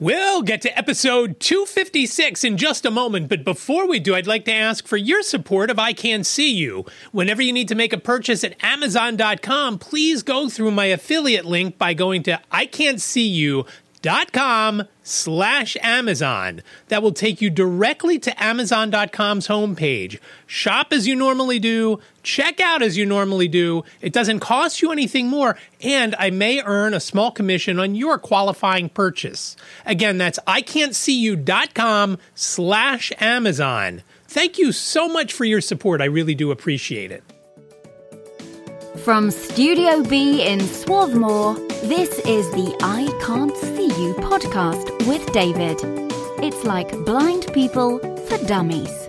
We'll get to episode 256 in just a moment, but before we do, I'd like to ask for your support of I Can't See You. Whenever you need to make a purchase at Amazon.com, please go through my affiliate link by going to I Can't See You dot com slash Amazon. That will take you directly to Amazon.com's homepage. Shop as you normally do, check out as you normally do. It doesn't cost you anything more, and I may earn a small commission on your qualifying purchase. Again, that's ican'tseeyou.com slash Amazon. Thank you so much for your support. I really do appreciate it. From Studio B in Swarthmore, this is the I Can't See You podcast with David. It's like blind people for dummies.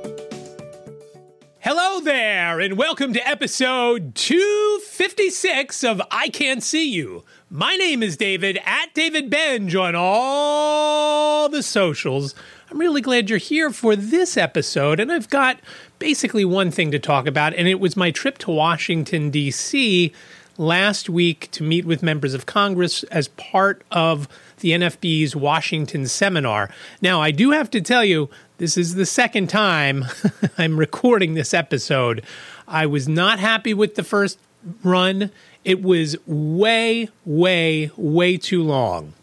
Hello there, and welcome to episode 256 of I Can't See You. My name is David, at David Benj on all the socials. I'm really glad you're here for this episode, and I've got basically one thing to talk about, and it was my trip to Washington, D.C. last week to meet with members of Congress as part of the NFB's Washington seminar. Now, I do have to tell you, this is the second time I'm recording this episode. I was not happy with the first run. It was way, way, way too long.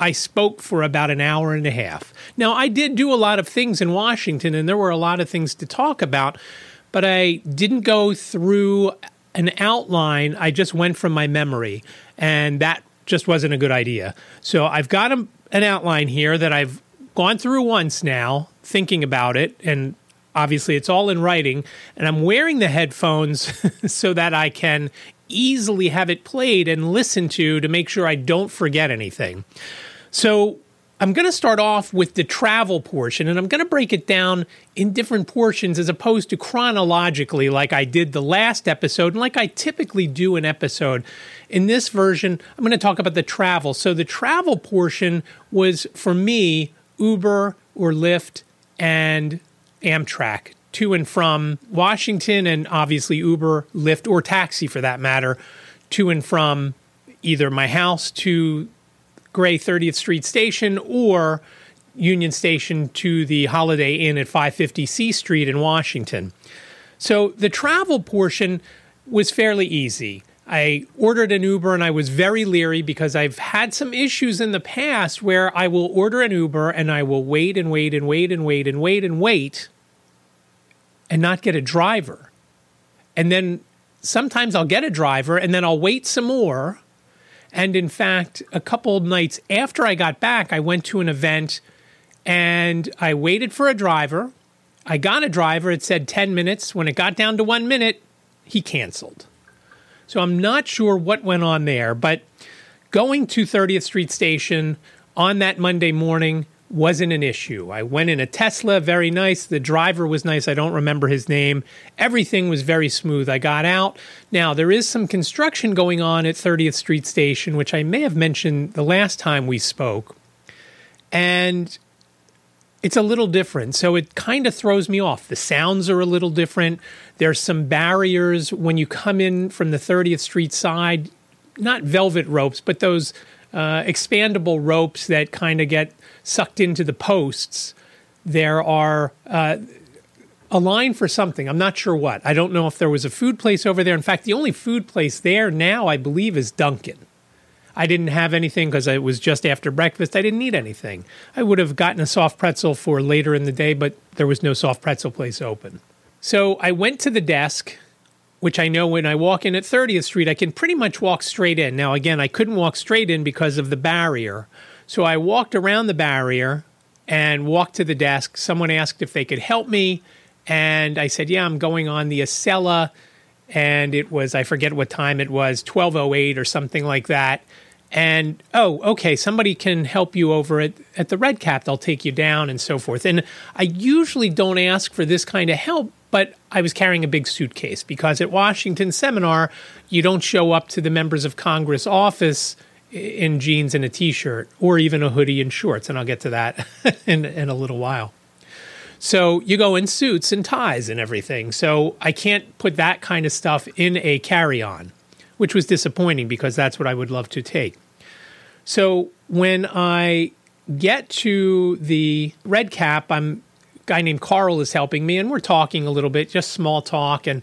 I spoke for about an hour and a half. Now, I did do a lot of things in Washington, and there were a lot of things to talk about, but I didn't go through an outline. I just went from my memory, and that just wasn't a good idea. So I've got a, an outline here that I've gone through once now, thinking about it, and obviously it's all in writing, and I'm wearing the headphones so that I can easily have it played and listened to to make sure I don't forget anything. So I'm going to start off with the travel portion and I'm going to break it down in different portions as opposed to chronologically, like I did the last episode and like I typically do an episode. In this version, I'm going to talk about the travel. So the travel portion was for me Uber or Lyft and Amtrak to and from Washington, and obviously Uber, Lyft, or taxi for that matter, to and from either my house to Gray 30th Street Station or Union Station to the Holiday Inn at 550 C Street in Washington. So the travel portion was fairly easy. I ordered an Uber and I was very leery because I've had some issues in the past where I will order an Uber and I will wait and wait and wait and wait and wait and wait and not get a driver. And then sometimes I'll get a driver and then I'll wait some more. And in fact, a couple nights after I got back, I went to an event and I waited for a driver. I got a driver. It said 10 minutes. When it got down to one minute, he canceled. So I'm not sure what went on there, but going to 30th Street Station on that Monday morning, wasn't an issue. I went in a Tesla, very nice. The driver was nice. I don't remember his name. Everything was very smooth. I got out. Now, there is some construction going on at 30th Street Station, which I may have mentioned the last time we spoke. And it's a little different. So it kind of throws me off. The sounds are a little different. There's some barriers when you come in from the 30th Street side, not velvet ropes, but those uh, expandable ropes that kind of get sucked into the posts. There are uh, a line for something. I'm not sure what. I don't know if there was a food place over there. In fact, the only food place there now, I believe, is Dunkin'. I didn't have anything because it was just after breakfast. I didn't need anything. I would have gotten a soft pretzel for later in the day, but there was no soft pretzel place open. So I went to the desk which I know when I walk in at 30th Street, I can pretty much walk straight in. Now, again, I couldn't walk straight in because of the barrier. So I walked around the barrier and walked to the desk. Someone asked if they could help me. And I said, Yeah, I'm going on the Acela. And it was, I forget what time it was, 1208 or something like that. And oh, okay, somebody can help you over at, at the Red Cap. They'll take you down and so forth. And I usually don't ask for this kind of help but I was carrying a big suitcase because at Washington Seminar, you don't show up to the members of Congress office in jeans and a t shirt or even a hoodie and shorts. And I'll get to that in, in a little while. So you go in suits and ties and everything. So I can't put that kind of stuff in a carry on, which was disappointing because that's what I would love to take. So when I get to the red cap, I'm a guy named Carl is helping me, and we're talking a little bit, just small talk. And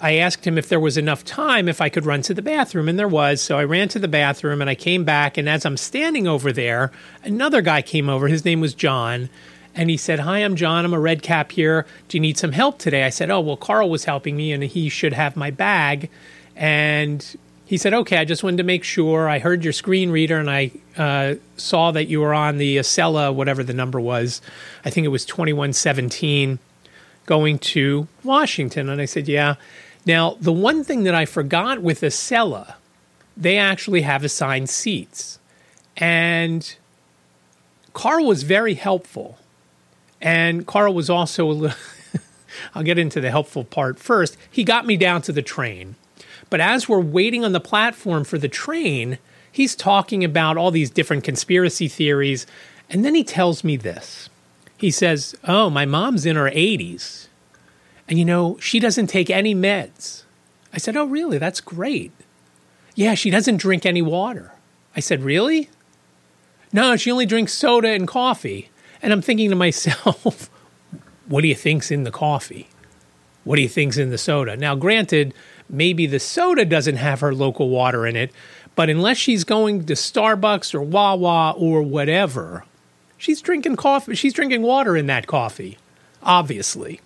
I asked him if there was enough time if I could run to the bathroom, and there was. So I ran to the bathroom and I came back. And as I'm standing over there, another guy came over. His name was John. And he said, Hi, I'm John. I'm a red cap here. Do you need some help today? I said, Oh, well, Carl was helping me and he should have my bag. And he said, Okay, I just wanted to make sure. I heard your screen reader and I uh, saw that you were on the Acela, whatever the number was. I think it was 2117, going to Washington. And I said, Yeah. Now, the one thing that I forgot with Acela, they actually have assigned seats. And Carl was very helpful. And Carl was also a little, I'll get into the helpful part first. He got me down to the train. But as we're waiting on the platform for the train, he's talking about all these different conspiracy theories. And then he tells me this. He says, Oh, my mom's in her 80s. And you know, she doesn't take any meds. I said, Oh, really? That's great. Yeah, she doesn't drink any water. I said, Really? No, she only drinks soda and coffee. And I'm thinking to myself, what do you think's in the coffee? What do you think's in the soda? Now, granted, maybe the soda doesn't have her local water in it, but unless she's going to Starbucks or Wawa or whatever, she's drinking coffee. She's drinking water in that coffee, obviously.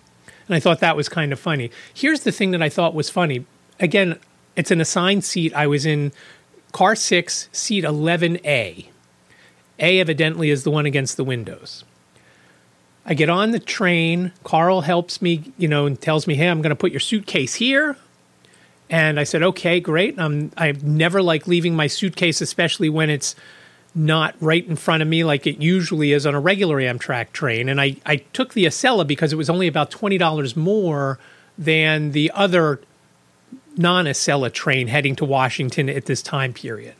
And I thought that was kind of funny. Here's the thing that I thought was funny. Again, it's an assigned seat. I was in car six, seat 11A. A evidently is the one against the windows. I get on the train. Carl helps me, you know, and tells me, "Hey, I'm going to put your suitcase here." And I said, "Okay, great." Um, I never like leaving my suitcase, especially when it's not right in front of me like it usually is on a regular Amtrak train. And I, I took the Acela because it was only about twenty dollars more than the other non-Acela train heading to Washington at this time period.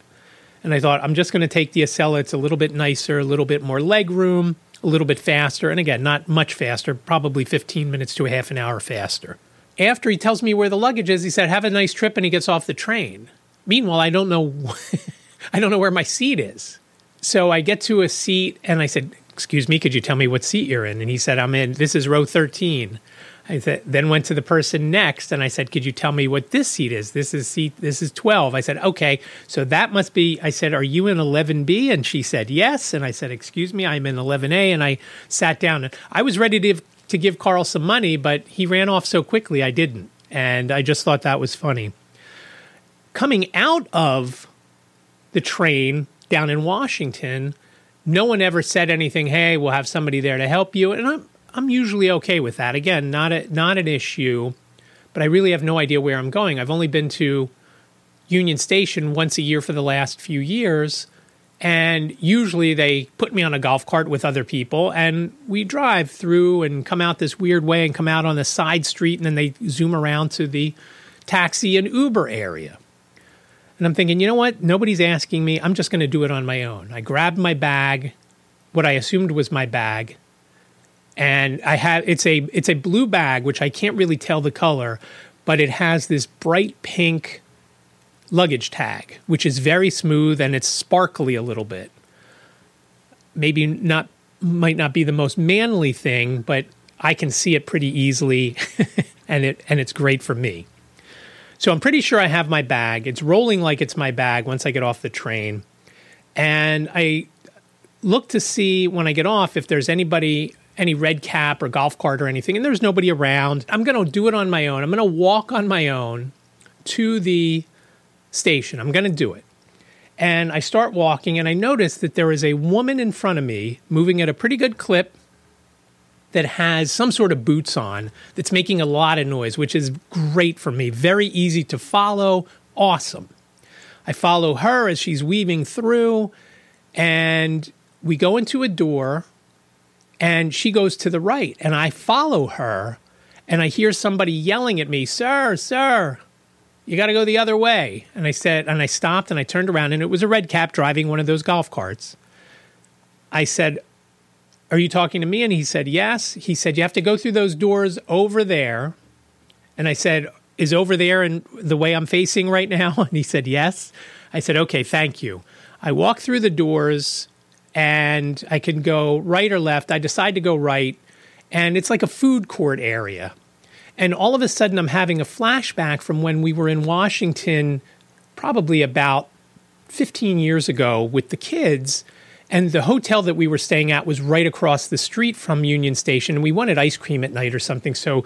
And I thought, I'm just going to take the Acela. It's a little bit nicer, a little bit more leg room, a little bit faster. And again, not much faster, probably 15 minutes to a half an hour faster. After he tells me where the luggage is, he said, Have a nice trip, and he gets off the train. Meanwhile, I don't know I don't know where my seat is. So I get to a seat and I said, Excuse me, could you tell me what seat you're in? And he said, I'm in this is row 13. I th- then went to the person next and I said, "Could you tell me what this seat is? This is seat. This is 12." I said, "Okay, so that must be." I said, "Are you in 11B?" And she said, "Yes." And I said, "Excuse me, I'm in 11A." And I sat down and I was ready to to give Carl some money, but he ran off so quickly, I didn't. And I just thought that was funny. Coming out of the train down in Washington, no one ever said anything. Hey, we'll have somebody there to help you. And I'm I'm usually okay with that. Again, not a, not an issue, but I really have no idea where I'm going. I've only been to Union Station once a year for the last few years, and usually they put me on a golf cart with other people, and we drive through and come out this weird way and come out on the side street, and then they zoom around to the taxi and Uber area. And I'm thinking, you know what? Nobody's asking me. I'm just going to do it on my own. I grabbed my bag, what I assumed was my bag and I have it's a it's a blue bag which I can't really tell the color, but it has this bright pink luggage tag which is very smooth and it's sparkly a little bit. Maybe not might not be the most manly thing, but I can see it pretty easily and it and it's great for me. So I'm pretty sure I have my bag. It's rolling like it's my bag once I get off the train. And I look to see when I get off if there's anybody any red cap or golf cart or anything, and there's nobody around. I'm going to do it on my own. I'm going to walk on my own to the station. I'm going to do it. And I start walking, and I notice that there is a woman in front of me moving at a pretty good clip that has some sort of boots on that's making a lot of noise, which is great for me. Very easy to follow. Awesome. I follow her as she's weaving through, and we go into a door and she goes to the right and I follow her and I hear somebody yelling at me, "Sir, sir, you got to go the other way." And I said and I stopped and I turned around and it was a red cap driving one of those golf carts. I said, "Are you talking to me?" And he said, "Yes." He said, "You have to go through those doors over there." And I said, "Is over there and the way I'm facing right now?" And he said, "Yes." I said, "Okay, thank you." I walked through the doors and I can go right or left. I decide to go right, and it's like a food court area. And all of a sudden, I'm having a flashback from when we were in Washington, probably about 15 years ago, with the kids. And the hotel that we were staying at was right across the street from Union Station. And we wanted ice cream at night or something. So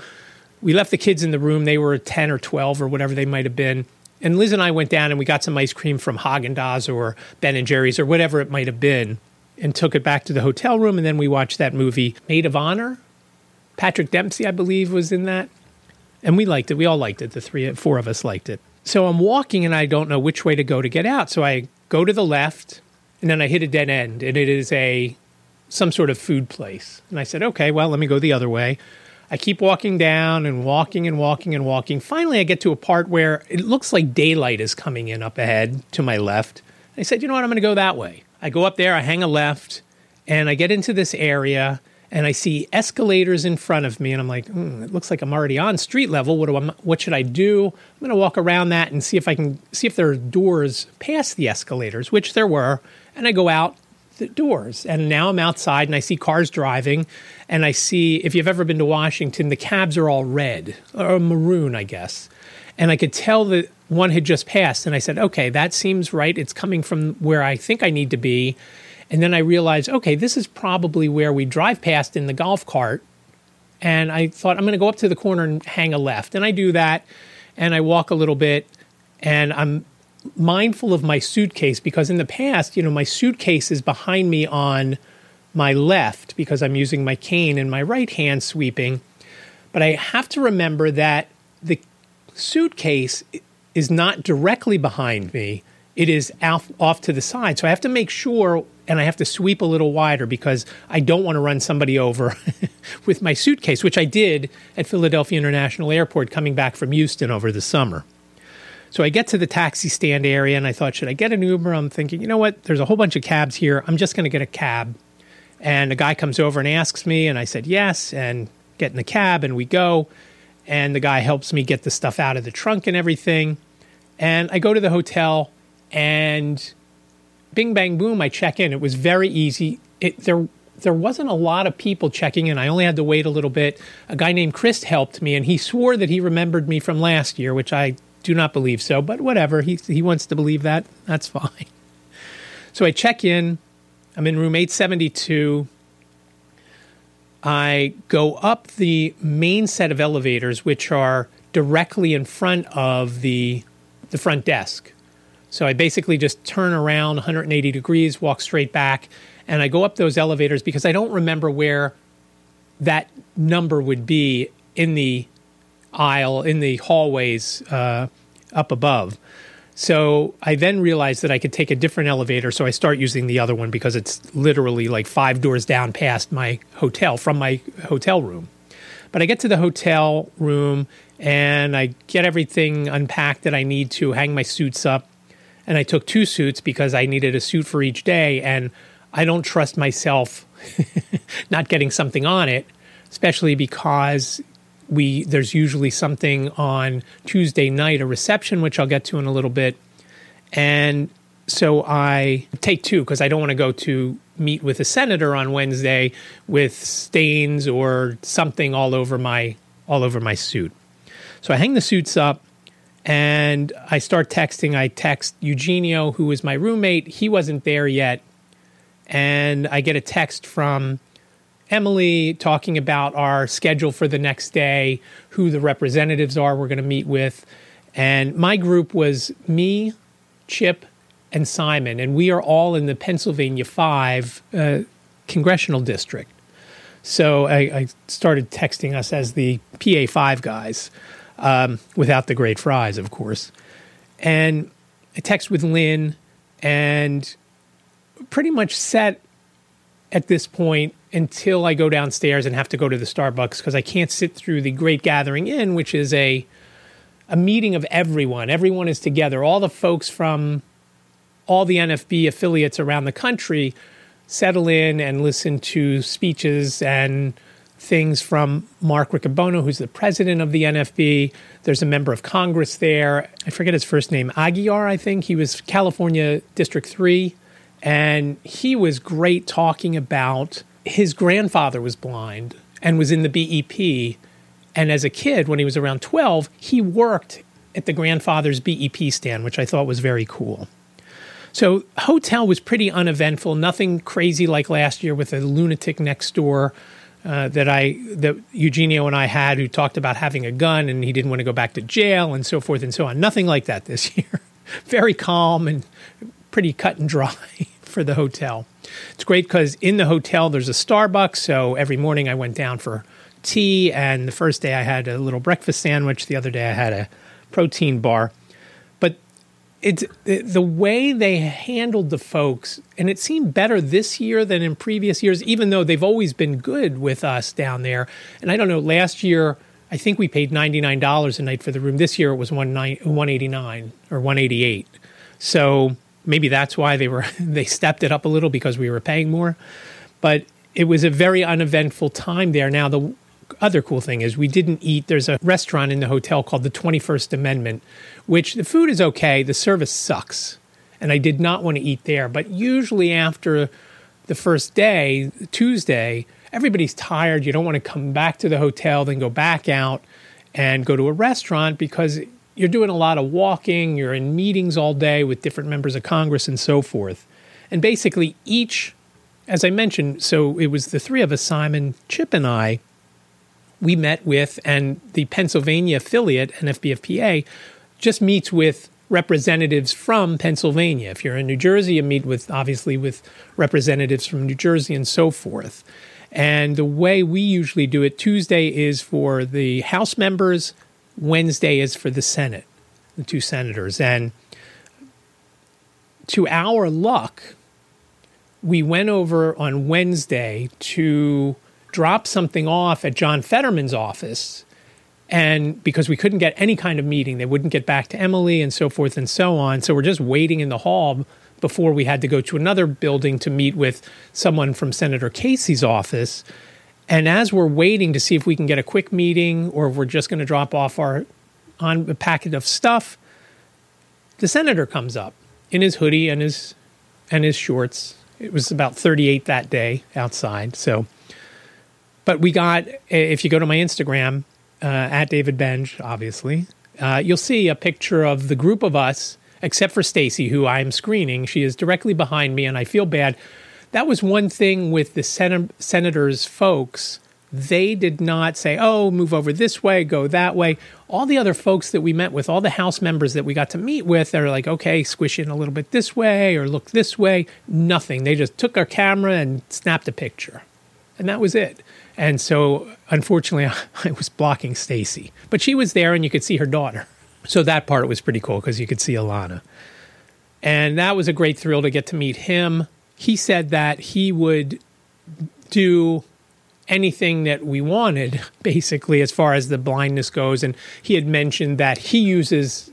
we left the kids in the room. They were 10 or 12 or whatever they might have been. And Liz and I went down and we got some ice cream from Haagen Dazs or Ben and Jerry's or whatever it might have been, and took it back to the hotel room. And then we watched that movie, Maid of Honor. Patrick Dempsey, I believe, was in that, and we liked it. We all liked it. The three, four of us liked it. So I'm walking and I don't know which way to go to get out. So I go to the left, and then I hit a dead end, and it is a some sort of food place. And I said, okay, well, let me go the other way. I keep walking down and walking and walking and walking. Finally, I get to a part where it looks like daylight is coming in up ahead to my left. I said, you know what? I'm going to go that way. I go up there, I hang a left, and I get into this area and I see escalators in front of me, and I'm like, mm, it looks like I'm already on street level. What do I, what should I do? I'm to walk around that and see if I can see if there are doors past the escalators, which there were. And I go out the doors, and now I'm outside and I see cars driving, and I see if you've ever been to Washington, the cabs are all red or maroon, I guess. And I could tell that one had just passed. And I said, okay, that seems right. It's coming from where I think I need to be. And then I realized, okay, this is probably where we drive past in the golf cart. And I thought, I'm going to go up to the corner and hang a left. And I do that. And I walk a little bit. And I'm mindful of my suitcase because in the past, you know, my suitcase is behind me on my left because I'm using my cane and my right hand sweeping. But I have to remember that the suitcase is not directly behind me, it is off, off to the side. So I have to make sure and I have to sweep a little wider because I don't want to run somebody over with my suitcase, which I did at Philadelphia International Airport coming back from Houston over the summer. So I get to the taxi stand area and I thought, should I get an Uber? I'm thinking, you know what? There's a whole bunch of cabs here. I'm just going to get a cab. And a guy comes over and asks me, and I said yes, and get in the cab, and we go. And the guy helps me get the stuff out of the trunk and everything. And I go to the hotel, and bing, bang, boom, I check in. It was very easy. It, there, there wasn't a lot of people checking in. I only had to wait a little bit. A guy named Chris helped me, and he swore that he remembered me from last year, which I do not believe so, but whatever. He, he wants to believe that. That's fine. So I check in. I'm in room 872. I go up the main set of elevators, which are directly in front of the, the front desk. So I basically just turn around 180 degrees, walk straight back, and I go up those elevators because I don't remember where that number would be in the aisle, in the hallways uh, up above. So I then realized that I could take a different elevator. So I start using the other one because it's literally like five doors down past my hotel from my hotel room. But I get to the hotel room and I get everything unpacked that I need to hang my suits up. And I took two suits because I needed a suit for each day. And I don't trust myself not getting something on it, especially because we there's usually something on Tuesday night, a reception, which I'll get to in a little bit, and so I take two because I don't want to go to meet with a senator on Wednesday with stains or something all over my all over my suit. So I hang the suits up and I start texting. I text Eugenio, who was my roommate. He wasn't there yet. And I get a text from Emily talking about our schedule for the next day, who the representatives are we're going to meet with. And my group was me, Chip, and Simon. And we are all in the Pennsylvania 5 uh, congressional district. So I, I, started texting us as the PA 5 guys, um, without the great fries, of course. And I text with Lynn and pretty much set at this point until I go downstairs and have to go to the Starbucks because I can't sit through the Great Gathering In, which is a a meeting of everyone. Everyone is together. All the folks from all the NFB affiliates around the country settle in and listen to speeches and things from Mark Riccobono, who's the president of the NFB. There's a member of Congress there. I forget his first name, Aguiar, I think. He was California District 3 And he was great talking about his grandfather was blind and was in the BEP. And as a kid, when he was around 12, he worked at the grandfather's BEP stand, which I thought was very cool. So, hotel was pretty uneventful, nothing crazy like last year with a lunatic next door uh, that I that Eugenio and I had who talked about having a gun and he didn't want to go back to jail and so forth and so on. Nothing like that this year. Very calm and pretty cut and dry for the hotel. It's great because in the hotel there's a Starbucks, so every morning I went down for tea, and the first day I had a little breakfast sandwich. The other day I had a protein bar. It's the way they handled the folks, and it seemed better this year than in previous years, even though they've always been good with us down there. And I don't know, last year I think we paid ninety nine dollars a night for the room. This year it was one eighty nine or one eighty eight. So maybe that's why they were they stepped it up a little because we were paying more. But it was a very uneventful time there. Now the other cool thing is we didn't eat. There's a restaurant in the hotel called the 21st Amendment, which the food is okay, the service sucks. And I did not want to eat there. But usually after the first day, Tuesday, everybody's tired. You don't want to come back to the hotel, then go back out and go to a restaurant because you're doing a lot of walking, you're in meetings all day with different members of Congress and so forth. And basically, each, as I mentioned, so it was the three of us, Simon, Chip, and I, we met with, and the Pennsylvania affiliate, NFB of PA, just meets with representatives from Pennsylvania. If you're in New Jersey, you meet with, obviously, with representatives from New Jersey and so forth. And the way we usually do it, Tuesday is for the House members, Wednesday is for the Senate, the two senators. And to our luck, we went over on Wednesday to drop something off at John Fetterman's office. And because we couldn't get any kind of meeting, they wouldn't get back to Emily and so forth and so on. So we're just waiting in the hall before we had to go to another building to meet with someone from Senator Casey's office. And as we're waiting to see if we can get a quick meeting or if we're just going to drop off our on a packet of stuff, the senator comes up in his hoodie and his and his shorts. It was about 38 that day outside. So, but we got if you go to my Instagram uh, at David Benj, obviously, uh, you'll see a picture of the group of us, except for Stacy, who I'm screening. She is directly behind me, and I feel bad that was one thing with the sen- senators' folks. They did not say, oh, move over this way, go that way. All the other folks that we met with, all the House members that we got to meet with, they're like, okay, squish in a little bit this way or look this way. Nothing. They just took our camera and snapped a picture. And that was it. And so, unfortunately, I was blocking Stacy, but she was there and you could see her daughter. So that part was pretty cool because you could see Alana. And that was a great thrill to get to meet him he said that he would do anything that we wanted, basically, as far as the blindness goes. And he had mentioned that he uses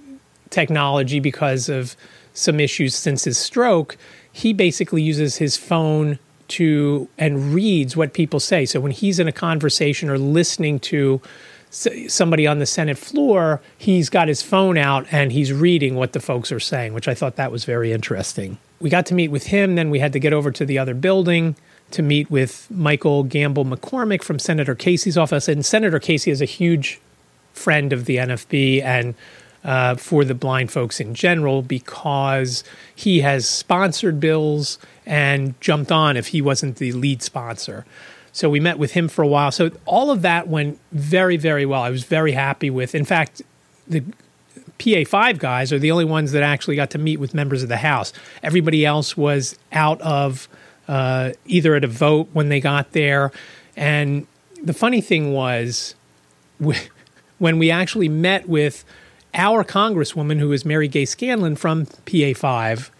technology because of some issues since his stroke. He basically uses his phone to and reads what people say. So when he's in a conversation or listening to somebody on the Senate floor, he's got his phone out and he's reading what the folks are saying, which I thought that was very interesting we got to meet with him. Then we had to get over to the other building to meet with Michael Gamble McCormick from Senator Casey's office. And Senator Casey is a huge friend of the NFB and uh, for the blind folks in general because he has sponsored bills and jumped on if he wasn't the lead sponsor. So we met with him for a while. So all of that went very, very well. I was very happy with. In fact, the PA5 guys are the only ones that actually got to meet with members of the House. Everybody else was out of uh, either at a vote when they got there. And the funny thing was, when we actually met with our Congresswoman, who is Mary Gay Scanlon from PA5,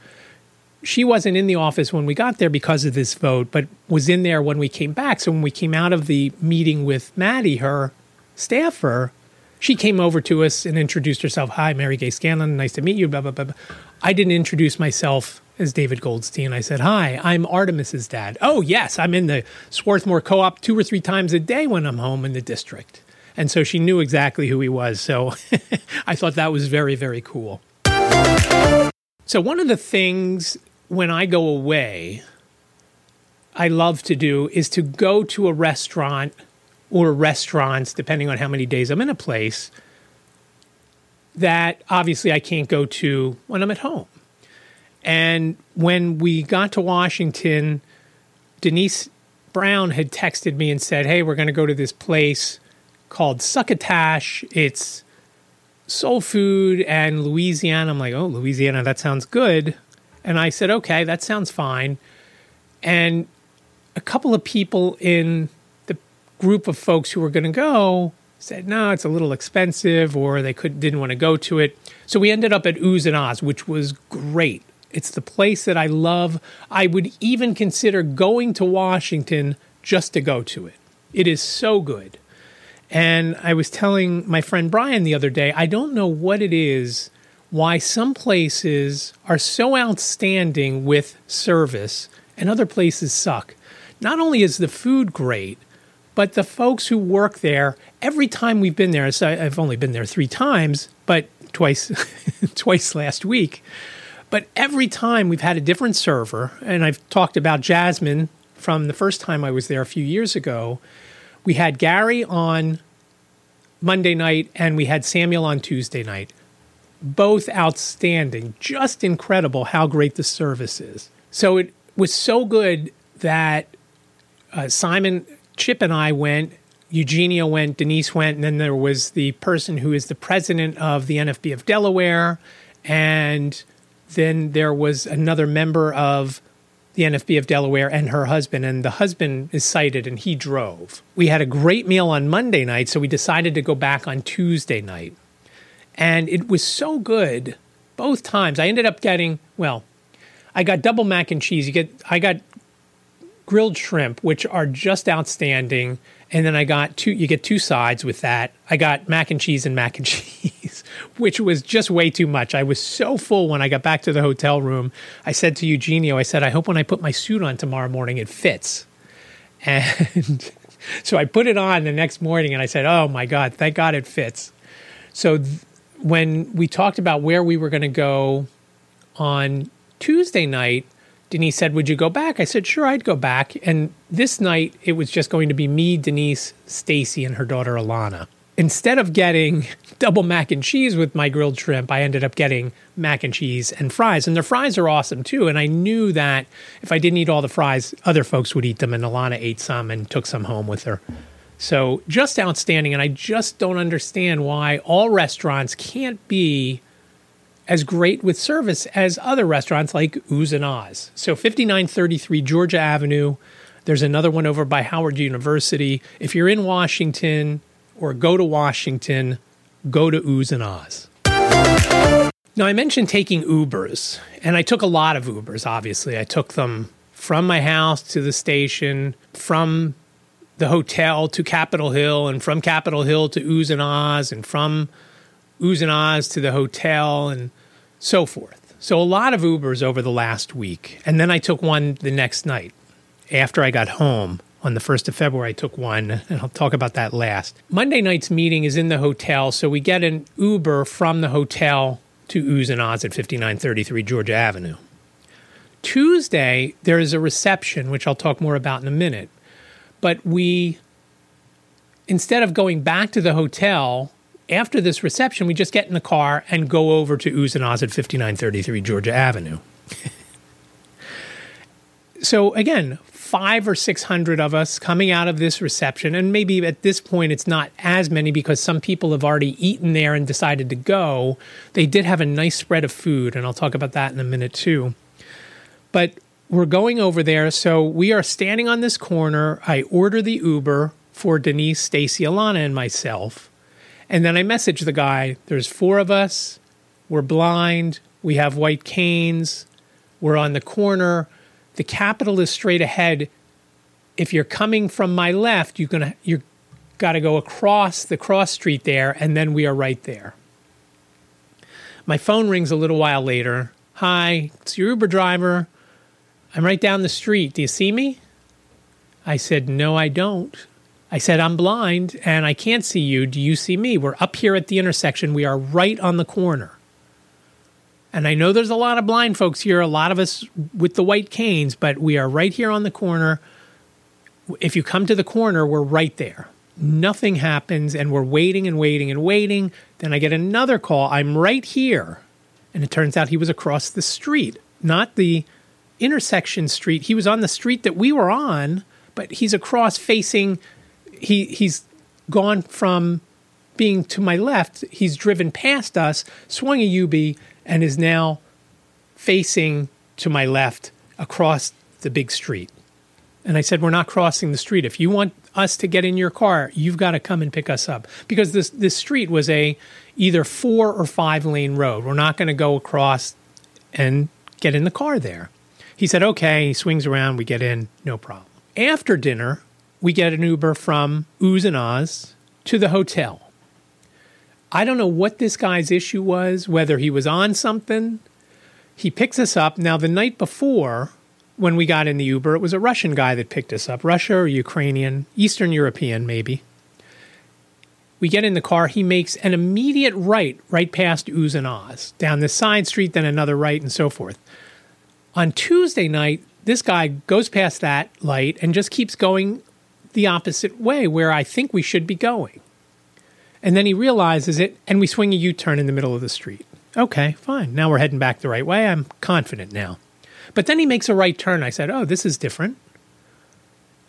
she wasn't in the office when we got there because of this vote, but was in there when we came back. So when we came out of the meeting with Maddie, her staffer, she came over to us and introduced herself. Hi, Mary Gay Scanlon. Nice to meet you. Blah, blah, blah, blah. I didn't introduce myself as David Goldstein. I said, Hi, I'm Artemis's dad. Oh, yes, I'm in the Swarthmore Co op two or three times a day when I'm home in the district. And so she knew exactly who he was. So I thought that was very, very cool. So, one of the things when I go away, I love to do is to go to a restaurant or restaurants, depending on how many days I'm in a place, that obviously I can't go to when I'm at home. And when we got to Washington, Denise Brown had texted me and said, Hey, we're going to go to this place called Succotash. It's soul food and Louisiana. I'm like, Oh, Louisiana, that sounds good. And I said, Okay, that sounds fine. And a couple of people in the group of folks who were going to go said, No, it's a little expensive, or they could, didn't want to go to it. So we ended up at Oohs and Ahs, which was great. It's the place that I love. I would even consider going to Washington just to go to it. It is so good. And I was telling my friend Brian the other day, I don't know what it is why some places are so outstanding with service and other places suck. Not only is the food great, but the folks who work there, every time we've been there, so I've only been there three times, but twice, twice last week. But every time we've had a different server, and I've talked about Jasmine from the first time I was there a few years ago. We had Gary on Monday night, and we had Samuel on Tuesday night. Both outstanding, just incredible how great the service is. So it was so good that uh, Simon, Chip, and I went. Eugenio went, Denise went, and then there was the person who is the president of the NFB of Delaware, and then there was another member of the NFB of Delaware and her husband, and the husband is cited and he drove. We had a great meal on Monday night, so we decided to go back on Tuesday night. And it was so good both times. I ended up getting, well, I got double mac and cheese. You get I got grilled shrimp, which are just outstanding. And then I got two, you get two sides with that. I got mac and cheese and mac and cheese, which was just way too much. I was so full when I got back to the hotel room. I said to Eugenio, I said, I hope when I put my suit on tomorrow morning, it fits. And so I put it on the next morning and I said, Oh my God, thank God it fits. So th- when we talked about where we were going to go on Tuesday night, Denise said, Would you go back? I said, Sure, I'd go back. And this night, it was just going to be me, Denise, Stacy, and her daughter, Alana. Instead of getting double mac and cheese with my grilled shrimp, I ended up getting mac and cheese and fries. And their fries are awesome too. And I knew that if I didn't eat all the fries, other folks would eat them. And Alana ate some and took some home with her. So just outstanding. And I just don't understand why all restaurants can't be as great with service as other restaurants like Oohs and Ahs. So 5933 Georgia Avenue. There's another one over by Howard University. If you're in Washington or go to Washington, go to Oohs and Ahs. Now, I mentioned taking Ubers, and I took a lot of Ubers, obviously. I took them from my house to the station, from the hotel to Capitol Hill, and from Capitol Hill to Oohs and Ahs and from oohs and Ahs to the hotel and so forth. So a lot of Ubers over the last week. And then I took one the next night after I got home. On the 1st of February, I took one, and I'll talk about that last. Monday night's meeting is in the hotel, so we get an Uber from the hotel to Oohs and Ahs at 5933 Georgia Avenue. Tuesday, there is a reception, which I'll talk more about in a minute. But we, instead of going back to the hotel, after this reception, we just get in the car and go over to Ahs at 5933 Georgia Avenue. so again, five or six hundred of us coming out of this reception, and maybe at this point it's not as many because some people have already eaten there and decided to go. They did have a nice spread of food, and I'll talk about that in a minute too. But we're going over there, so we are standing on this corner. I order the Uber for Denise, Stacy, Alana, and myself. And then I message the guy there's four of us. We're blind. We have white canes. We're on the corner. The Capitol is straight ahead. If you're coming from my left, you're gonna you're got to go across the cross street there, and then we are right there. My phone rings a little while later. Hi, it's your Uber driver. I'm right down the street. Do you see me? I said, No, I don't. I said, I'm blind and I can't see you. Do you see me? We're up here at the intersection. We are right on the corner. And I know there's a lot of blind folks here, a lot of us with the white canes, but we are right here on the corner. If you come to the corner, we're right there. Nothing happens, and we're waiting and waiting and waiting. Then I get another call. I'm right here. And it turns out he was across the street, not the intersection street. He was on the street that we were on, but he's across facing he he's gone from being to my left, he's driven past us, swung a UB, and is now facing to my left across the big street. And I said, We're not crossing the street. If you want us to get in your car, you've got to come and pick us up. Because this this street was a either four or five lane road. We're not going to go across and get in the car there. He said, Okay. He swings around, we get in, no problem. After dinner, we get an Uber from Oohs and Ahs to the hotel. I don't know what this guy's issue was, whether he was on something. He picks us up. Now, the night before, when we got in the Uber, it was a Russian guy that picked us up, Russia or Ukrainian, Eastern European, maybe. We get in the car. He makes an immediate right, right past Oohs and Ahs, down this side street, then another right, and so forth. On Tuesday night, this guy goes past that light and just keeps going the opposite way where I think we should be going. And then he realizes it, and we swing a U turn in the middle of the street. Okay, fine. Now we're heading back the right way. I'm confident now. But then he makes a right turn. I said, Oh, this is different.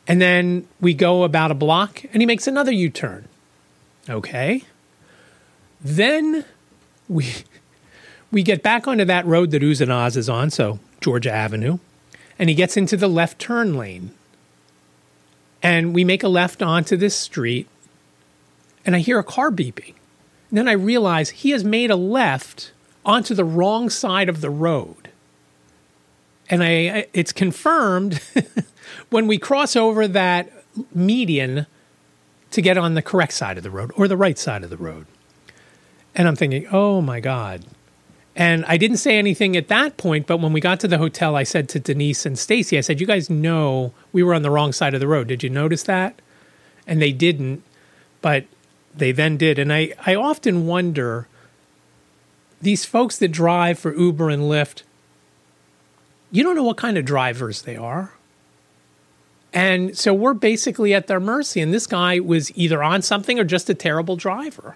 And then we go about a block, and he makes another U turn. Okay. Then we. We get back onto that road that Ahs is on, so Georgia Avenue, and he gets into the left turn lane. And we make a left onto this street, and I hear a car beeping. And then I realize he has made a left onto the wrong side of the road. And I, it's confirmed when we cross over that median to get on the correct side of the road or the right side of the road. And I'm thinking, oh my God. And I didn't say anything at that point, but when we got to the hotel, I said to Denise and Stacy, I said, You guys know we were on the wrong side of the road. Did you notice that? And they didn't, but they then did. And I, I often wonder these folks that drive for Uber and Lyft, you don't know what kind of drivers they are. And so we're basically at their mercy. And this guy was either on something or just a terrible driver.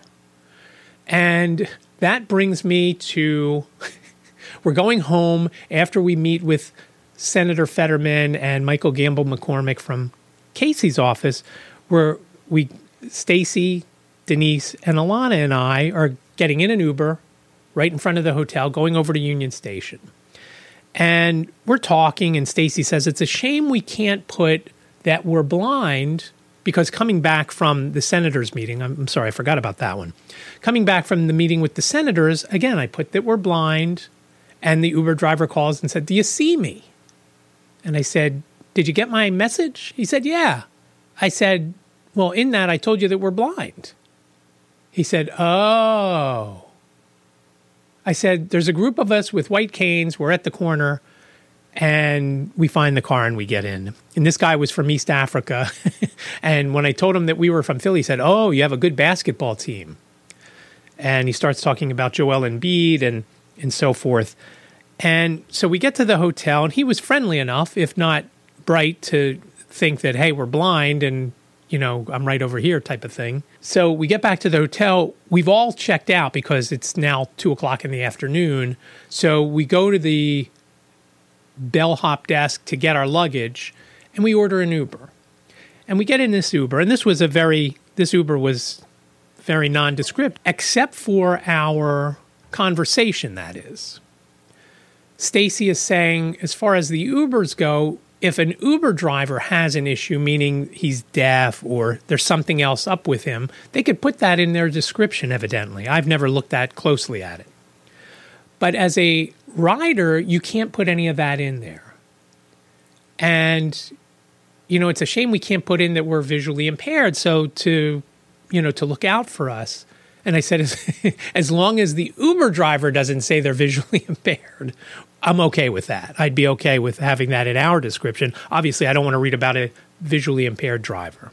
And that brings me to we're going home after we meet with Senator Fetterman and Michael Gamble McCormick from Casey's office, where we Stacy, Denise, and Alana and I are getting in an Uber right in front of the hotel, going over to Union Station. And we're talking, and Stacy says it's a shame we can't put that we're blind because coming back from the senators meeting, I'm, I'm, sorry, I forgot about that one. Coming back from the meeting with the senators, again, I put that we're blind, and the Uber driver calls and said, Do you see me? And I said, Did you get my message? He said, Yeah. I said, Well, in that, I told you that we're blind. He said, Oh. I said, There's a group of us with white canes. We're at the corner and we find the car and we get in. And this guy was from East Africa. and when I told him that we were from Philly, he said, Oh, you have a good basketball team. And he starts talking about Joel Embiid and, and so forth. And so we get to the hotel, and he was friendly enough, if not bright, to think that, hey, we're blind and, you know, I'm right over here type of thing. So we get back to the hotel. We've all checked out because it's now two o'clock in the afternoon. So we go to the bellhop desk to get our luggage, and we order an Uber. And we get in this Uber, and this was a very, this Uber was very nondescript, except for our conversation, that is. Stacy is saying, as far as the Ubers go, if an Uber driver has an issue, meaning he's deaf or there's something else up with him, they could put that in their description, evidently. I've never looked that closely at it. But as a rider, you can't put any of that in there. And, you know, it's a shame we can't put in that we're visually impaired. So to, you know, to look out for us. And I said, as, as long as the Uber driver doesn't say they're visually impaired, I'm okay with that. I'd be okay with having that in our description. Obviously, I don't want to read about a visually impaired driver.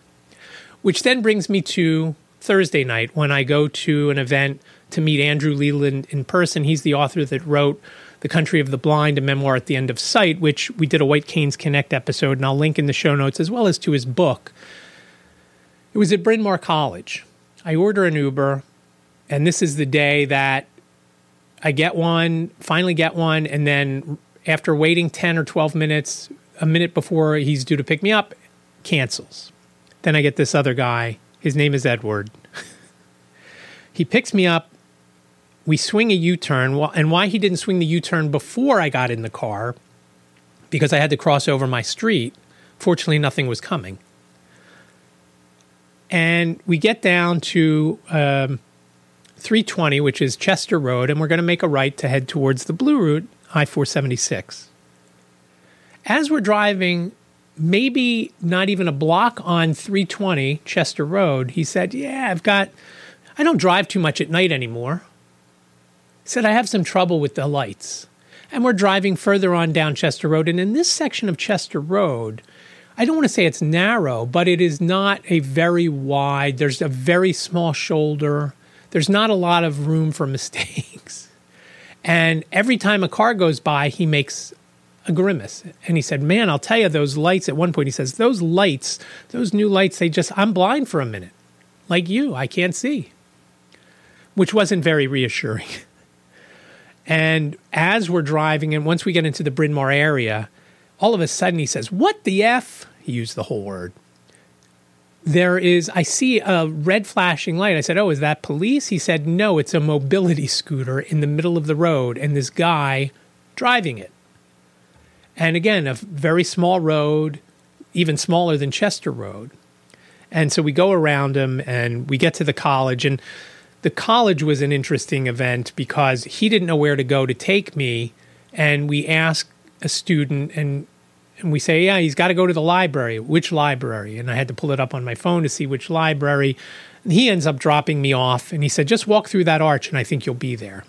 Which then brings me to Thursday night when I go to an event to meet Andrew Leland in person. He's the author that wrote The Country of the Blind, a memoir at the end of sight, which we did a White Canes Connect episode, and I'll link in the show notes as well as to his book. It was at Bryn Mawr College. I order an Uber, and this is the day that I get one, finally get one, and then after waiting 10 or 12 minutes, a minute before he's due to pick me up, cancels. Then I get this other guy. His name is Edward. he picks me up. We swing a U turn. And why he didn't swing the U turn before I got in the car, because I had to cross over my street. Fortunately, nothing was coming. And we get down to um, 320, which is Chester Road, and we're going to make a right to head towards the Blue Route, I 476. As we're driving, maybe not even a block on 320 Chester Road, he said, Yeah, I've got, I don't drive too much at night anymore. Said, I have some trouble with the lights. And we're driving further on down Chester Road. And in this section of Chester Road, I don't want to say it's narrow, but it is not a very wide, there's a very small shoulder. There's not a lot of room for mistakes. And every time a car goes by, he makes a grimace. And he said, Man, I'll tell you, those lights at one point, he says, Those lights, those new lights, they just, I'm blind for a minute. Like you, I can't see. Which wasn't very reassuring. and as we're driving, and once we get into the Bryn Mawr area, all of a sudden he says, What the F? He used the whole word. There is, I see a red flashing light. I said, Oh, is that police? He said, No, it's a mobility scooter in the middle of the road, and this guy driving it. And again, a very small road, even smaller than Chester Road. And so we go around him and we get to the college. And the college was an interesting event because he didn't know where to go to take me. And we asked a student and and we say, yeah, he's got to go to the library. Which library? And I had to pull it up on my phone to see which library. And he ends up dropping me off, and he said, just walk through that arch, and I think you'll be there.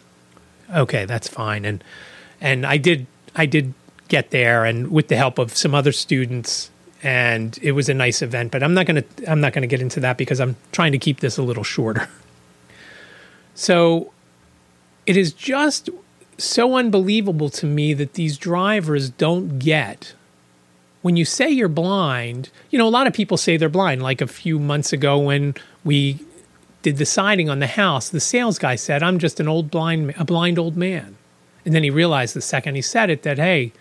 Okay, that's fine. And and I did I did get there, and with the help of some other students, and it was a nice event. But I'm not gonna I'm not gonna get into that because I'm trying to keep this a little shorter. So it is just so unbelievable to me that these drivers don't get when you say you're blind, you know, a lot of people say they're blind. Like a few months ago when we did the siding on the house, the sales guy said, "I'm just an old blind a blind old man." And then he realized the second he said it that hey,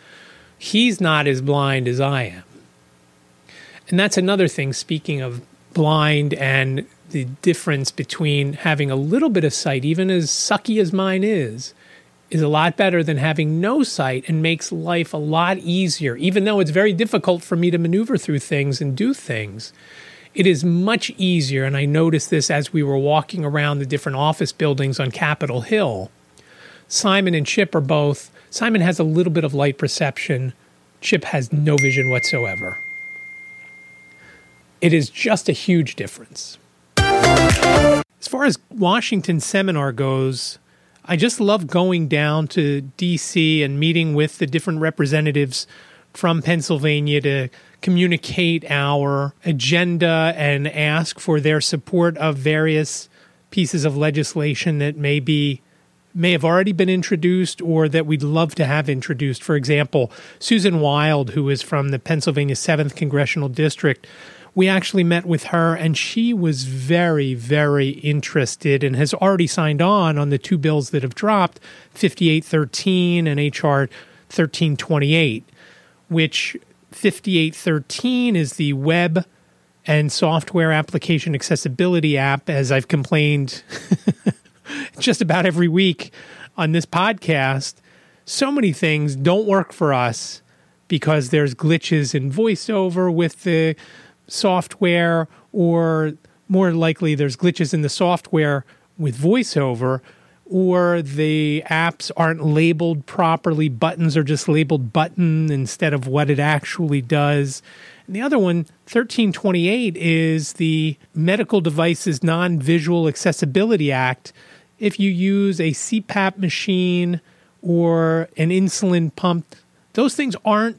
he's not as blind as I am. And that's another thing speaking of blind and the difference between having a little bit of sight even as sucky as mine is is a lot better than having no sight and makes life a lot easier. Even though it's very difficult for me to maneuver through things and do things, it is much easier. And I noticed this as we were walking around the different office buildings on Capitol Hill. Simon and Chip are both, Simon has a little bit of light perception, Chip has no vision whatsoever. It is just a huge difference. As far as Washington seminar goes, I just love going down to DC and meeting with the different representatives from Pennsylvania to communicate our agenda and ask for their support of various pieces of legislation that may be may have already been introduced or that we'd love to have introduced. For example, Susan Wild, who is from the Pennsylvania 7th Congressional District, we actually met with her and she was very, very interested and has already signed on on the two bills that have dropped 5813 and HR 1328, which 5813 is the web and software application accessibility app, as I've complained just about every week on this podcast. So many things don't work for us because there's glitches in voiceover with the software, or more likely, there's glitches in the software with voiceover, or the apps aren't labeled properly. Buttons are just labeled button instead of what it actually does. And the other one, 1328, is the Medical Devices Non Visual Accessibility Act. If you use a CPAP machine or an insulin pump, those things aren't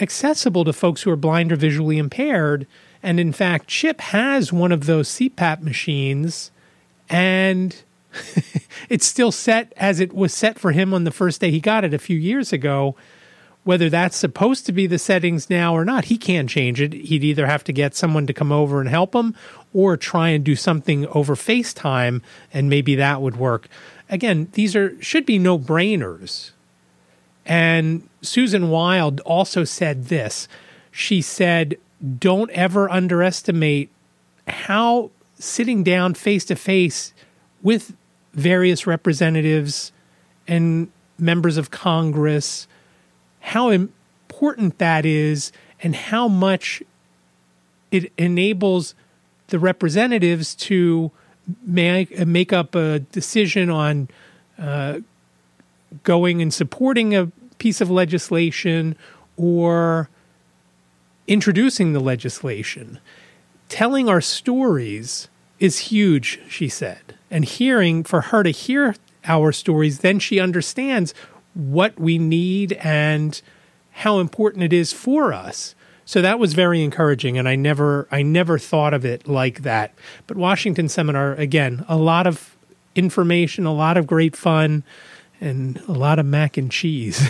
accessible to folks who are blind or visually impaired. And in fact, Chip has one of those CPAP machines, and it's still set as it was set for him on the first day he got it a few years ago. Whether that's supposed to be the settings now or not, he can't change it. He'd either have to get someone to come over and help him or try and do something over FaceTime and maybe that would work. Again, these are should be no brainers. And Susan Wild also said this. She said, Don't ever underestimate how sitting down face to face with various representatives and members of Congress, how important that is, and how much it enables the representatives to make, up a decision on uh, going and supporting a piece of legislation or introducing the legislation. Telling our stories is huge, she said. And hearing, for her to hear our stories, then she understands what we need and how important it is for us. So that was very encouraging, and I never, I never thought of it like that. But Washington Seminar, again, a lot of information, a lot of great fun, and a lot of mac and cheese.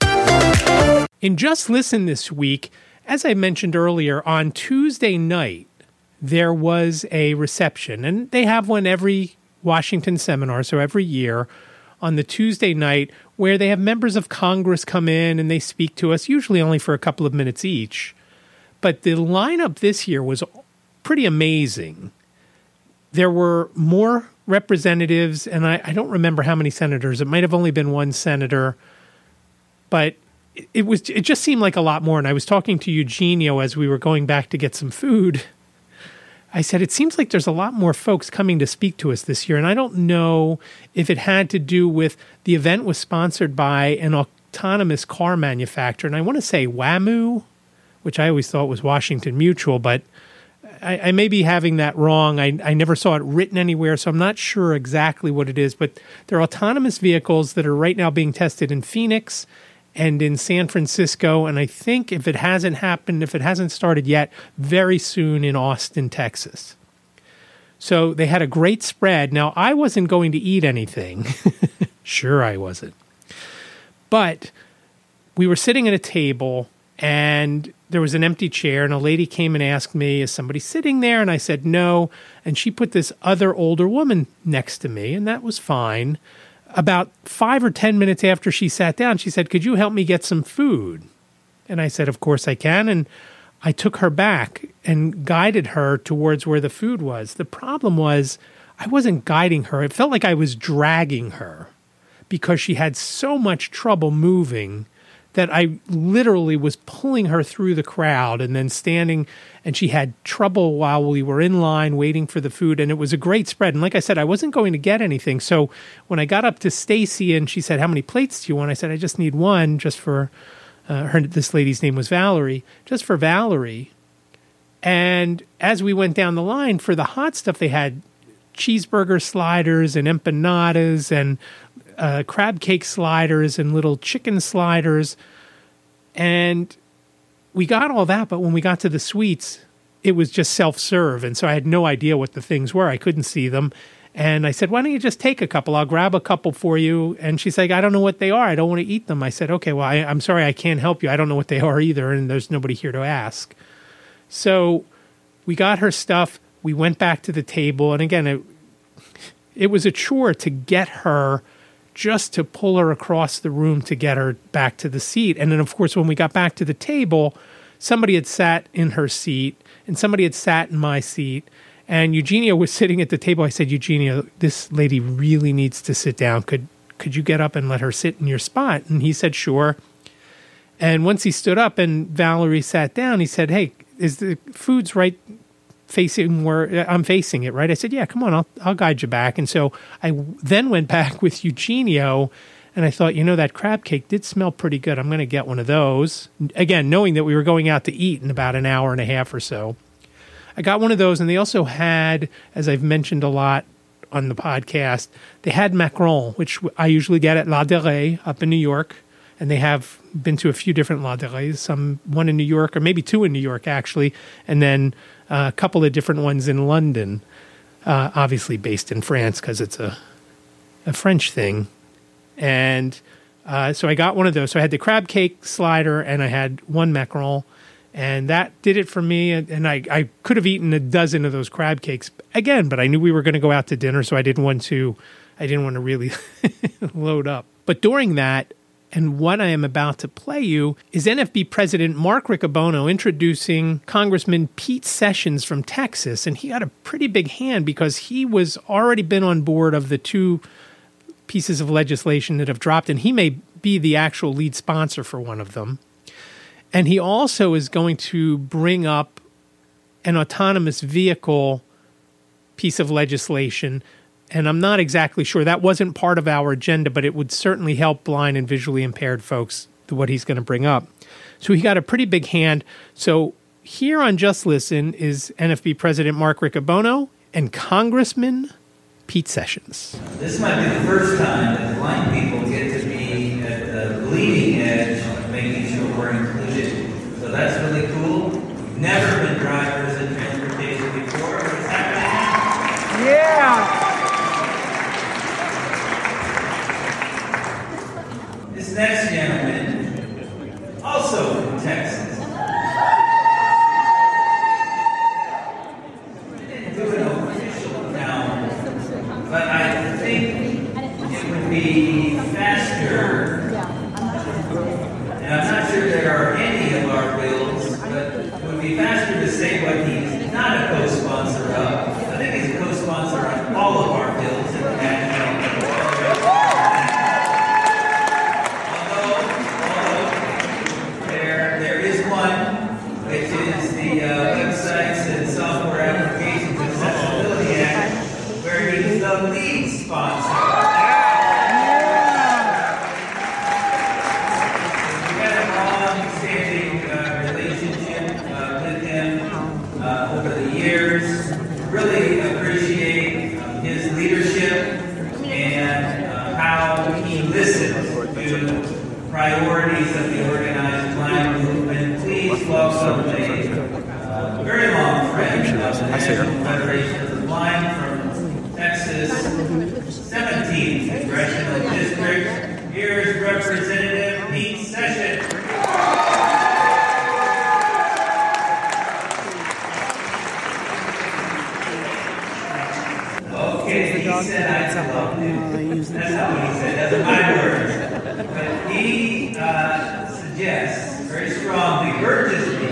In Just Listen this week, as I mentioned earlier, on Tuesday night, there was a reception, and they have one every Washington seminar, so every year on the Tuesday night, where they have members of Congress come in and they speak to us, usually only for a couple of minutes each. But the lineup this year was pretty amazing. There were more representatives, and I, I don't remember how many senators. It might have only been one senator, but it, it was. It just seemed like a lot more. And I was talking to Eugenio as we were going back to get some food I said, it seems like there's a lot more folks coming to speak to us this year. And I don't know if it had to do with the event was sponsored by an autonomous car manufacturer. And I want to say WAMU, which I always thought was Washington Mutual, but I, I, may be having that wrong. I, I never saw it written anywhere, so I'm not sure exactly what it is. But there are autonomous vehicles that are right now being tested in Phoenix and in San Francisco. And I think if it hasn't happened, if it hasn't started yet, very soon in Austin, Texas. So they had a great spread. Now, I wasn't going to eat anything. sure, I wasn't. But we were sitting at a table and there was an empty chair and a lady came and asked me is somebody sitting there and i said no and she put this other older woman next to me and that was fine about five or 10 minutes after she sat down, she said, Could you help me get some food? And I said, Of course I can. And I took her back and guided her towards where the food was. The problem was, I wasn't guiding her. It felt like I was dragging her because she had so much trouble moving that I literally was pulling her through the crowd and then standing and she had trouble while we were in line waiting for the food and it was a great spread. And like I said I wasn't going to get anything. So when I got up to Stacy and she said how many plates do you want? I said I just need one just for uh, her this lady's name was Valerie just for Valerie. And as we went down the line for the hot stuff they had cheeseburger sliders and empanadas and uh, crab cake sliders and little chicken sliders. And we got all that, but when we got to the sweets, it was just self serve. And so I had no idea what the things were. I couldn't see them. And I said, Why don't you just take a couple? I'll grab a couple for you. And she's like, I don't know what they are. I don't want to eat them. I said, Okay, well, I, am sorry, I can't help you. I don't know what they are either. And there's nobody here to ask. So we got her stuff. We went back to the table. And again, it, it was a chore to get her just to pull her across the room to get her back to the seat. And then, of course, when we got back to the table, somebody had sat in her seat and somebody had sat in my seat. And Eugenio was sitting at the table. I said, Eugenio, this lady really needs to sit down. Could could you get up and let her sit in your spot? And he said, sure. And once he stood up and Valerie sat down, he said, Hey, is the food's right facing where uh, I'm facing it, right? I said, "Yeah, come on, I'll I'll guide you back." And so I then went back with Eugenio, and I thought, you know, that crab cake did smell pretty good. I'm going to get one of those. Again, knowing that we were going out to eat in about an hour and a half or so, I got one of those, and they also had, as I've mentioned a lot on the podcast, they had macaron, which I usually get at Ladurée up in New York. And they have been to a few different Ladurées, some one in New York, or maybe two in New York actually, and then a couple of different ones in London. uh, obviously based in France because it's a a French thing, and uh, so I got one of those. So I had the crab cake slider and I had one macaron, and that did it for me. And, I I could have eaten a dozen of those crab cakes again, but I knew we were going to go out to dinner, so I didn't want to. I didn't want to really load up. But during that, and what I am about to play you is NFB President Mark Riccobono introducing Congressman Pete Sessions from Texas. And he got a pretty big hand because he was already been on board of the two pieces of legislation that have dropped, and he may be the actual lead sponsor for one of them. And he also is going to bring up an autonomous vehicle piece of legislation and I'm not exactly sure. That wasn't part of our agenda, but it would certainly help blind and visually impaired folks what he's going to bring up. So he got a pretty big hand. So here on Just Listen is NFB President Mark Riccobono and Congressman Pete Sessions. This might be the first time that blind people get to be at the leading edge of making sure we're included. So that's really cool. We've never been drivers in transportation before, but it's happening. Yeah. This next gentleman, also from Texas. I didn't do an official count, but I think it would be faster. And I'm not sure there are any of our bills, but it would be faster to say what he's not a co-sponsor of. I think he's a co-sponsor on all of our bills in the national level. Although, there, there is one, which is the uh, Websites and Software Applications Accessibility Act, where he's the lead sponsor. We've had a long-standing uh, relationship uh, with him uh, over the years. Really appreciate uh, his leadership and uh, how he listens to priorities of the organized blind movement. Please welcome a uh, very long friend of the National Federation of the Blind from Texas, 17th Congressional District. Here's Representative Pete Sessions. Okay, he said I love you. That's not what he said. That's my words. But he uh, suggests very strongly, urges me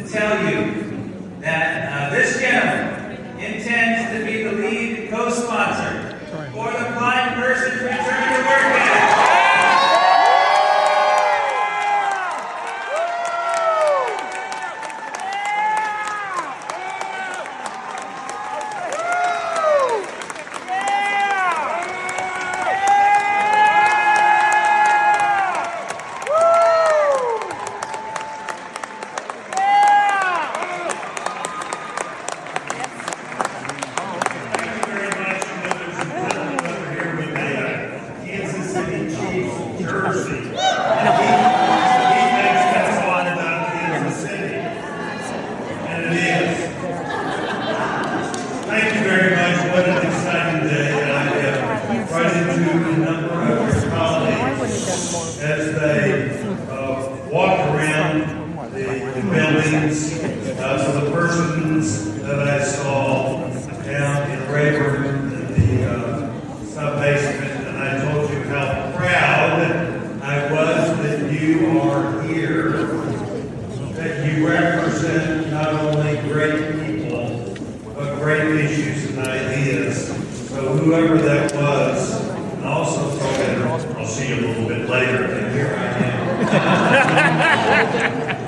to tell you that uh, this gentleman intends to be the lead co-sponsor for the Blind Person's Return to Work Act. very much members of the over here with the uh, Kansas City Chiefs jersey. He thinks that's all about Kansas City. And it is. Thank you very much. What an exciting day. And I have run into a number of your colleagues as they uh, walk around the, the buildings. Uh, so the persons that I saw down in Rayburn in the uh, sub basement, and I told you how proud I was that you are here, that you represent not only great people, but great issues and ideas. So whoever that was, and also told me, I'll see you a little bit later, and here I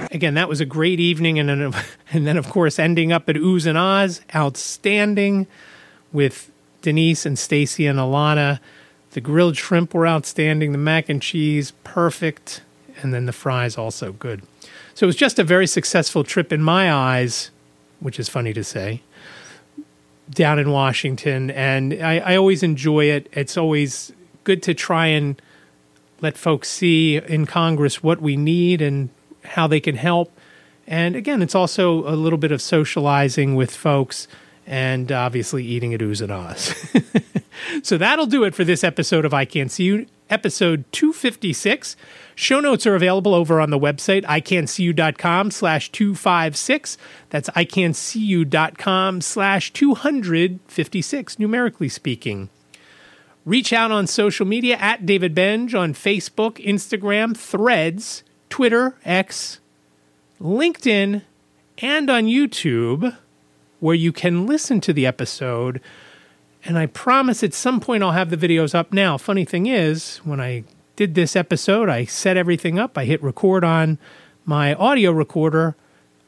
am. Again, that was a great evening, and then, and then of course ending up at Oohs and Ahs, outstanding, with Denise and Stacy and Alana. The grilled shrimp were outstanding. The mac and cheese, perfect, and then the fries also good. So it was just a very successful trip in my eyes, which is funny to say, down in Washington, and I, I always enjoy it. It's always good to try and let folks see in Congress what we need and how they can help. And again, it's also a little bit of socializing with folks and obviously eating at Oohs and Ahs. so that'll do it for this episode of I Can't See You, episode 256. Show notes are available over on the website, ican'tseeyou.com slash 256. That's ican'tseeyou.com slash 256, numerically speaking. Reach out on social media at David Benj on Facebook, Instagram, Threads, Twitter, X, LinkedIn, and on YouTube, where you can listen to the episode. And I promise at some point I'll have the videos up now. Funny thing is, when I did this episode, I set everything up, I hit record on my audio recorder.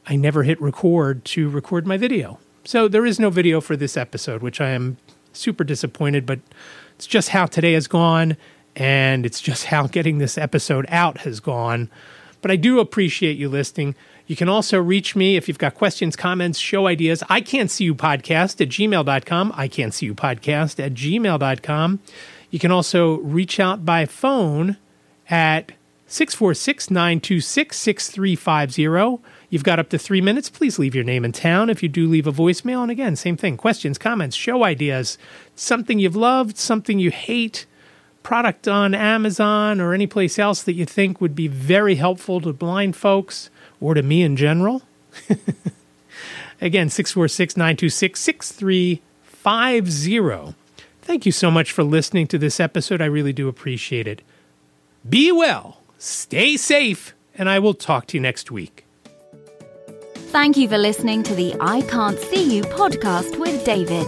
I never hit record to record my video. So there is no video for this episode, which I am super disappointed, but it's just how today has gone, and it's just how getting this episode out has gone. But I do appreciate you listening. You can also reach me if you've got questions, comments, show ideas. I can't see you podcast at gmail.com. I can't see you podcast at gmail.com. You can also reach out by phone at 646 926 6350. You've got up to three minutes. Please leave your name and town if you do leave a voicemail. And again, same thing questions, comments, show ideas, something you've loved, something you hate, product on Amazon or any place else that you think would be very helpful to blind folks or to me in general. again, 646 926 6350. Thank you so much for listening to this episode. I really do appreciate it. Be well, stay safe, and I will talk to you next week. Thank you for listening to the I Can't See You podcast with David.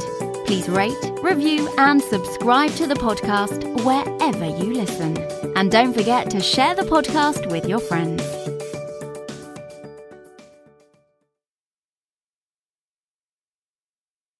Please rate, review, and subscribe to the podcast wherever you listen. And don't forget to share the podcast with your friends.